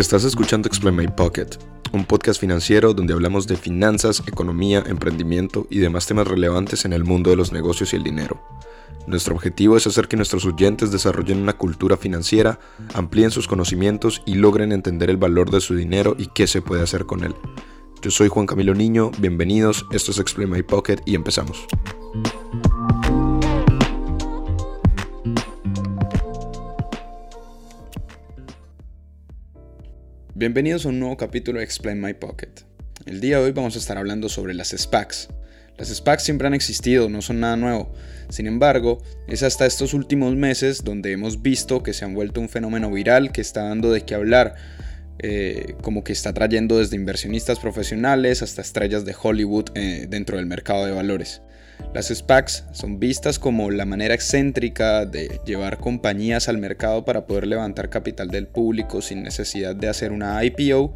Estás escuchando Explain My Pocket, un podcast financiero donde hablamos de finanzas, economía, emprendimiento y demás temas relevantes en el mundo de los negocios y el dinero. Nuestro objetivo es hacer que nuestros oyentes desarrollen una cultura financiera, amplíen sus conocimientos y logren entender el valor de su dinero y qué se puede hacer con él. Yo soy Juan Camilo Niño, bienvenidos, esto es Explain My Pocket y empezamos. Bienvenidos a un nuevo capítulo de Explain My Pocket. El día de hoy vamos a estar hablando sobre las SPACs. Las SPACs siempre han existido, no son nada nuevo. Sin embargo, es hasta estos últimos meses donde hemos visto que se han vuelto un fenómeno viral que está dando de qué hablar, eh, como que está trayendo desde inversionistas profesionales hasta estrellas de Hollywood eh, dentro del mercado de valores. Las SPACs son vistas como la manera excéntrica de llevar compañías al mercado para poder levantar capital del público sin necesidad de hacer una IPO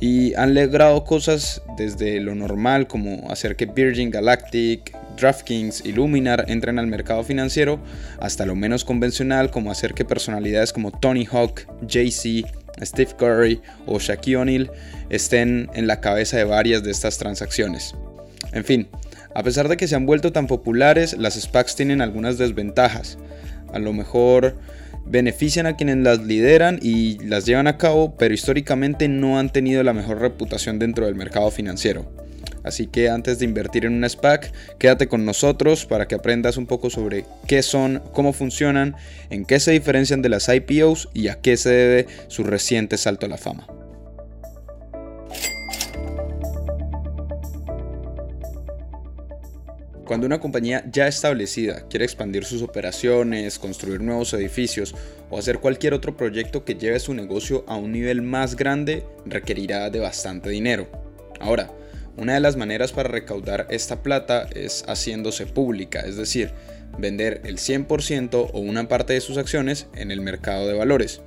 y han logrado cosas desde lo normal como hacer que Virgin Galactic, DraftKings y Luminar entren al mercado financiero hasta lo menos convencional como hacer que personalidades como Tony Hawk, Jay-Z, Steve Curry o Shaquille O'Neal estén en la cabeza de varias de estas transacciones. En fin, a pesar de que se han vuelto tan populares, las SPACs tienen algunas desventajas. A lo mejor benefician a quienes las lideran y las llevan a cabo, pero históricamente no han tenido la mejor reputación dentro del mercado financiero. Así que antes de invertir en una SPAC, quédate con nosotros para que aprendas un poco sobre qué son, cómo funcionan, en qué se diferencian de las IPOs y a qué se debe su reciente salto a la fama. Cuando una compañía ya establecida quiere expandir sus operaciones, construir nuevos edificios o hacer cualquier otro proyecto que lleve su negocio a un nivel más grande, requerirá de bastante dinero. Ahora, una de las maneras para recaudar esta plata es haciéndose pública, es decir, vender el 100% o una parte de sus acciones en el mercado de valores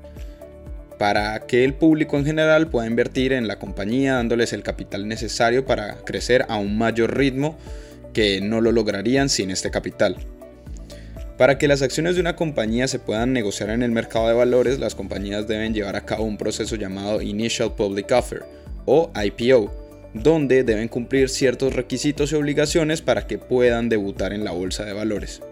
para que el público en general pueda invertir en la compañía dándoles el capital necesario para crecer a un mayor ritmo que no lo lograrían sin este capital. Para que las acciones de una compañía se puedan negociar en el mercado de valores, las compañías deben llevar a cabo un proceso llamado Initial Public Offer o IPO, donde deben cumplir ciertos requisitos y obligaciones para que puedan debutar en la bolsa de valores.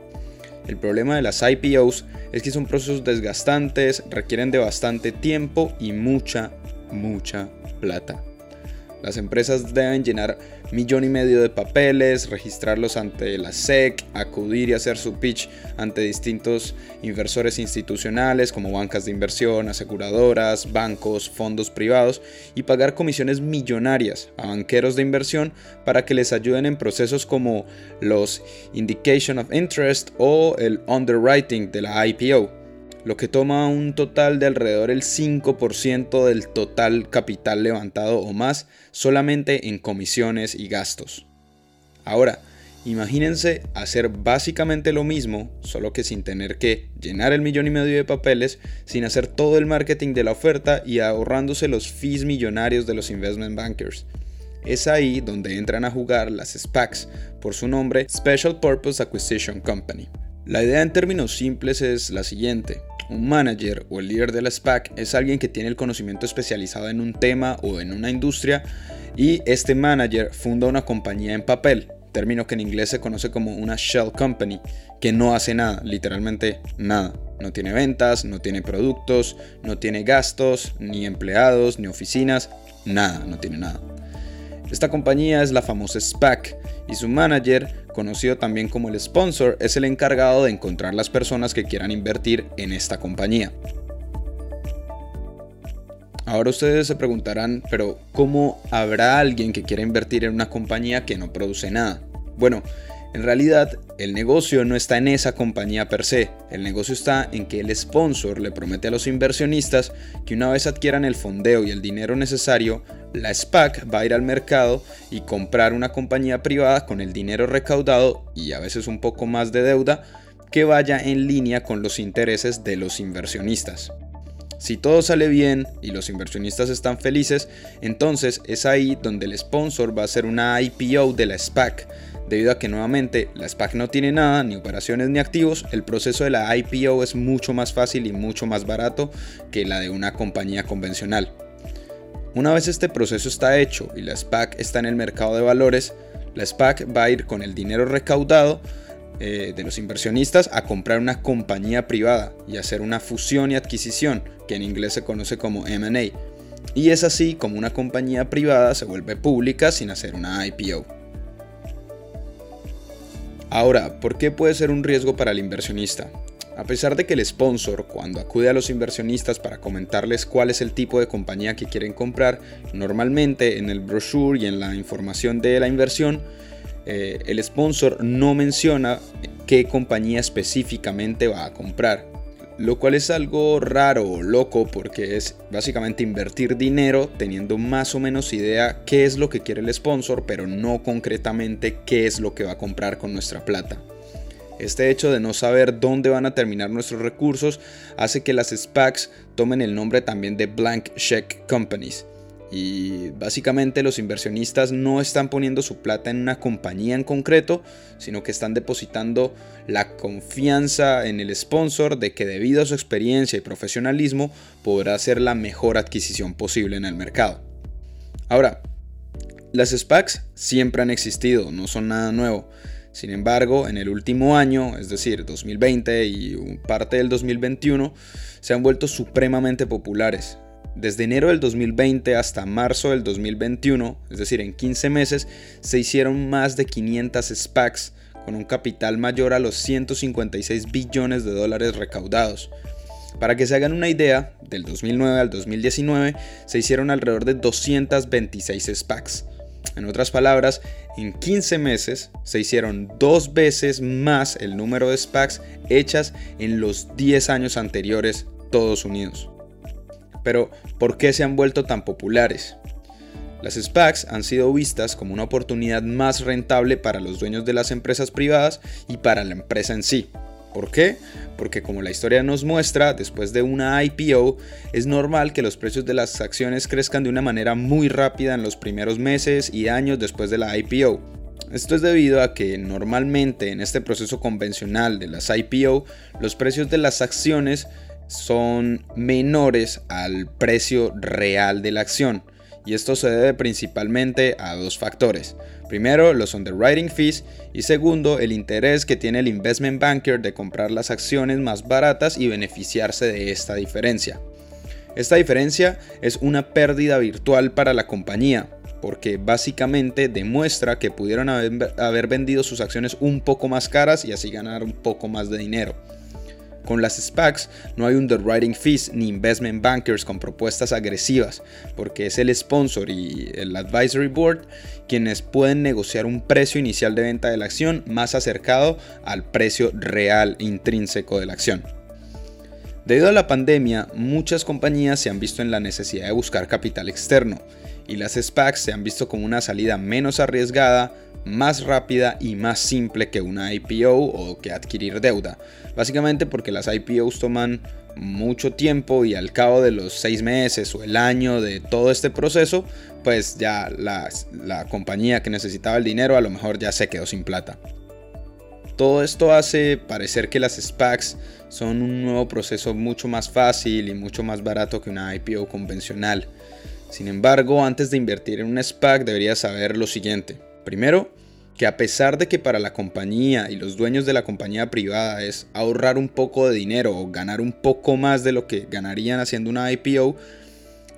El problema de las IPOs es que son procesos desgastantes, requieren de bastante tiempo y mucha, mucha plata. Las empresas deben llenar millón y medio de papeles, registrarlos ante la SEC, acudir y hacer su pitch ante distintos inversores institucionales como bancas de inversión, aseguradoras, bancos, fondos privados y pagar comisiones millonarias a banqueros de inversión para que les ayuden en procesos como los Indication of Interest o el Underwriting de la IPO lo que toma un total de alrededor el 5% del total capital levantado o más solamente en comisiones y gastos. Ahora, imagínense hacer básicamente lo mismo, solo que sin tener que llenar el millón y medio de papeles, sin hacer todo el marketing de la oferta y ahorrándose los fees millonarios de los investment bankers. Es ahí donde entran a jugar las SPACs, por su nombre Special Purpose Acquisition Company. La idea en términos simples es la siguiente. Un manager o el líder de la SPAC es alguien que tiene el conocimiento especializado en un tema o en una industria y este manager funda una compañía en papel, término que en inglés se conoce como una shell company, que no hace nada, literalmente nada. No tiene ventas, no tiene productos, no tiene gastos, ni empleados, ni oficinas, nada, no tiene nada. Esta compañía es la famosa SPAC y su manager, conocido también como el sponsor, es el encargado de encontrar las personas que quieran invertir en esta compañía. Ahora ustedes se preguntarán, pero ¿cómo habrá alguien que quiera invertir en una compañía que no produce nada? Bueno, en realidad, el negocio no está en esa compañía per se, el negocio está en que el sponsor le promete a los inversionistas que una vez adquieran el fondeo y el dinero necesario, la SPAC va a ir al mercado y comprar una compañía privada con el dinero recaudado y a veces un poco más de deuda que vaya en línea con los intereses de los inversionistas. Si todo sale bien y los inversionistas están felices, entonces es ahí donde el sponsor va a hacer una IPO de la SPAC. Debido a que nuevamente la SPAC no tiene nada, ni operaciones ni activos, el proceso de la IPO es mucho más fácil y mucho más barato que la de una compañía convencional. Una vez este proceso está hecho y la SPAC está en el mercado de valores, la SPAC va a ir con el dinero recaudado eh, de los inversionistas a comprar una compañía privada y hacer una fusión y adquisición, que en inglés se conoce como MA. Y es así como una compañía privada se vuelve pública sin hacer una IPO. Ahora, ¿por qué puede ser un riesgo para el inversionista? A pesar de que el sponsor, cuando acude a los inversionistas para comentarles cuál es el tipo de compañía que quieren comprar, normalmente en el brochure y en la información de la inversión, eh, el sponsor no menciona qué compañía específicamente va a comprar. Lo cual es algo raro o loco porque es básicamente invertir dinero teniendo más o menos idea qué es lo que quiere el sponsor, pero no concretamente qué es lo que va a comprar con nuestra plata. Este hecho de no saber dónde van a terminar nuestros recursos hace que las SPACs tomen el nombre también de Blank Check Companies y básicamente los inversionistas no están poniendo su plata en una compañía en concreto, sino que están depositando la confianza en el sponsor de que debido a su experiencia y profesionalismo podrá hacer la mejor adquisición posible en el mercado. Ahora, las SPACs siempre han existido, no son nada nuevo. Sin embargo, en el último año, es decir, 2020 y parte del 2021, se han vuelto supremamente populares desde enero del 2020 hasta marzo del 2021, es decir, en 15 meses, se hicieron más de 500 SPACs con un capital mayor a los 156 billones de dólares recaudados. Para que se hagan una idea, del 2009 al 2019 se hicieron alrededor de 226 SPACs. En otras palabras, en 15 meses se hicieron dos veces más el número de SPACs hechas en los 10 años anteriores, todos unidos. Pero, ¿por qué se han vuelto tan populares? Las SPACs han sido vistas como una oportunidad más rentable para los dueños de las empresas privadas y para la empresa en sí. ¿Por qué? Porque como la historia nos muestra, después de una IPO es normal que los precios de las acciones crezcan de una manera muy rápida en los primeros meses y años después de la IPO. Esto es debido a que normalmente en este proceso convencional de las IPO los precios de las acciones son menores al precio real de la acción. Y esto se debe principalmente a dos factores. Primero, los underwriting fees y segundo, el interés que tiene el investment banker de comprar las acciones más baratas y beneficiarse de esta diferencia. Esta diferencia es una pérdida virtual para la compañía, porque básicamente demuestra que pudieron haber, vendido sus acciones un poco más caras y así ganar un poco más de dinero. Con las SPACs no hay underwriting fees ni investment bankers con propuestas agresivas, porque es el sponsor y el advisory board quienes pueden negociar un precio inicial de venta de la acción más acercado al precio real intrínseco de la acción. Debido a la pandemia, muchas compañías se han visto en la necesidad de buscar capital externo y las SPACs se han visto como una salida menos arriesgada, más rápida y más simple que una IPO o que adquirir deuda. Básicamente porque las IPOs toman mucho tiempo y al cabo de los seis meses o el año de todo este proceso, pues ya la, la compañía que necesitaba el dinero a lo mejor ya se quedó sin plata. Todo esto hace parecer que las SPACs son un nuevo proceso mucho más fácil y mucho más barato que una IPO convencional. Sin embargo, antes de invertir en una SPAC deberías saber lo siguiente. Primero, que a pesar de que para la compañía y los dueños de la compañía privada es ahorrar un poco de dinero o ganar un poco más de lo que ganarían haciendo una IPO,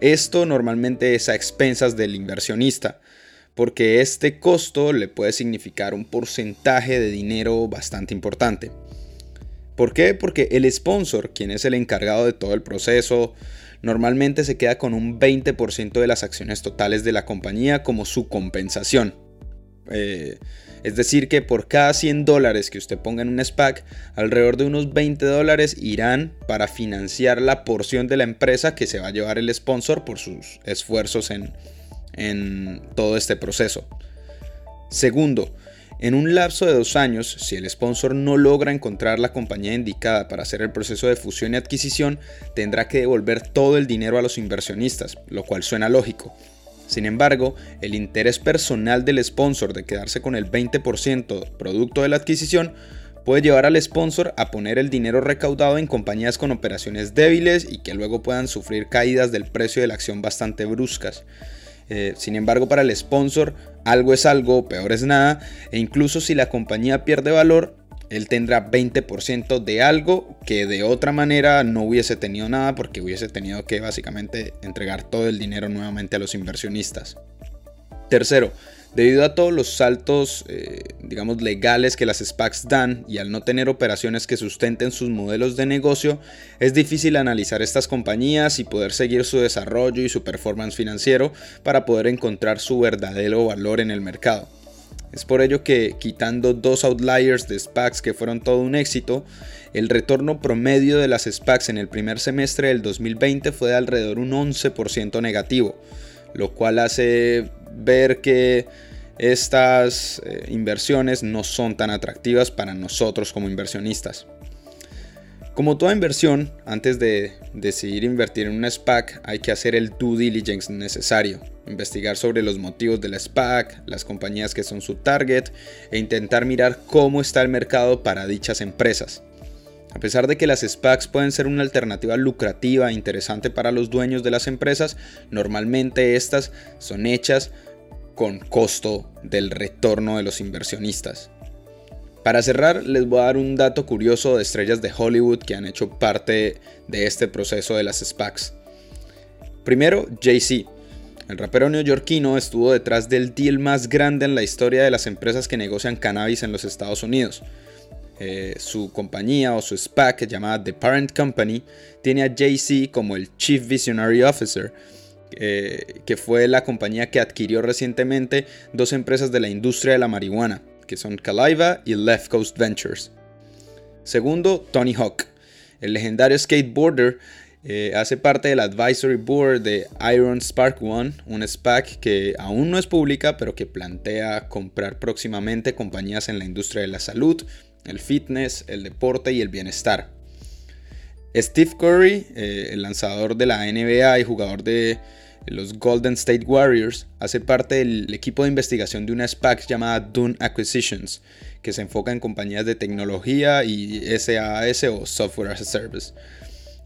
esto normalmente es a expensas del inversionista, porque este costo le puede significar un porcentaje de dinero bastante importante. ¿Por qué? Porque el sponsor, quien es el encargado de todo el proceso, normalmente se queda con un 20% de las acciones totales de la compañía como su compensación. Eh, es decir, que por cada 100 dólares que usted ponga en un SPAC, alrededor de unos 20 dólares irán para financiar la porción de la empresa que se va a llevar el sponsor por sus esfuerzos en, en todo este proceso. Segundo, En un lapso de dos años, si el sponsor no logra encontrar la compañía indicada para hacer el proceso de fusión y adquisición, tendrá que devolver todo el dinero a los inversionistas, lo cual suena lógico. Sin embargo, el interés personal del sponsor de quedarse con el 20% producto de la adquisición puede llevar al sponsor a poner el dinero recaudado en compañías con operaciones débiles y que luego puedan sufrir caídas del precio de la acción bastante bruscas. Eh, sin embargo, para el sponsor, algo es algo, peor es nada, e incluso si la compañía pierde valor, él tendrá 20% de algo que de otra manera no hubiese tenido nada porque hubiese tenido que básicamente entregar todo el dinero nuevamente a los inversionistas. Tercero, Debido a todos los saltos, eh, digamos, legales que las SPACs dan y al no tener operaciones que sustenten sus modelos de negocio, es difícil analizar estas compañías y poder seguir su desarrollo y su performance financiero para poder encontrar su verdadero valor en el mercado. Es por ello que, quitando dos outliers de SPACs que fueron todo un éxito, el retorno promedio de las SPACs en el primer semestre del 2020 fue de alrededor un 11% negativo, lo cual hace ver que estas eh, inversiones no son tan atractivas para nosotros como inversionistas. Como toda inversión, antes de decidir invertir en una SPAC hay que hacer el due diligence necesario, investigar sobre los motivos de la SPAC, las compañías que son su target e intentar mirar cómo está el mercado para dichas empresas. A pesar de que las SPACs pueden ser una alternativa lucrativa e interesante para los dueños de las empresas, normalmente estas son hechas con costo del retorno de los inversionistas. Para cerrar, les voy a dar un dato curioso de estrellas de Hollywood que han hecho parte de este proceso de las SPACs. Primero, Jay-Z. El rapero neoyorquino estuvo detrás del deal más grande en la historia de las empresas que negocian cannabis en los Estados Unidos. Eh, su compañía o su SPAC llamada The Parent Company tiene a Jay-Z como el Chief Visionary Officer eh, que fue la compañía que adquirió recientemente dos empresas de la industria de la marihuana, que son Caliva y Left Coast Ventures. Segundo, Tony Hawk. El legendario skateboarder eh, hace parte del advisory board de Iron Spark One, un SPAC que aún no es pública, pero que plantea comprar próximamente compañías en la industria de la salud, el fitness, el deporte y el bienestar. Steve Curry, eh, el lanzador de la NBA y jugador de los Golden State Warriors, hace parte del equipo de investigación de una SPAC llamada Dune Acquisitions, que se enfoca en compañías de tecnología y SaaS o Software as a Service.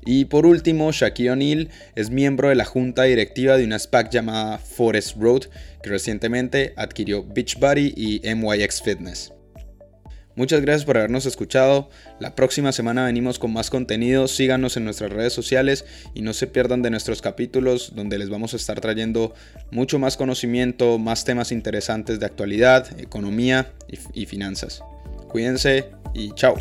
Y por último, Shaquille O'Neal es miembro de la junta directiva de una SPAC llamada Forest Road, que recientemente adquirió Beachbody y MYX Fitness. Muchas gracias por habernos escuchado. La próxima semana venimos con más contenido. Síganos en nuestras redes sociales y no se pierdan de nuestros capítulos donde les vamos a estar trayendo mucho más conocimiento, más temas interesantes de actualidad, economía y, finanzas. Cuídense y chao.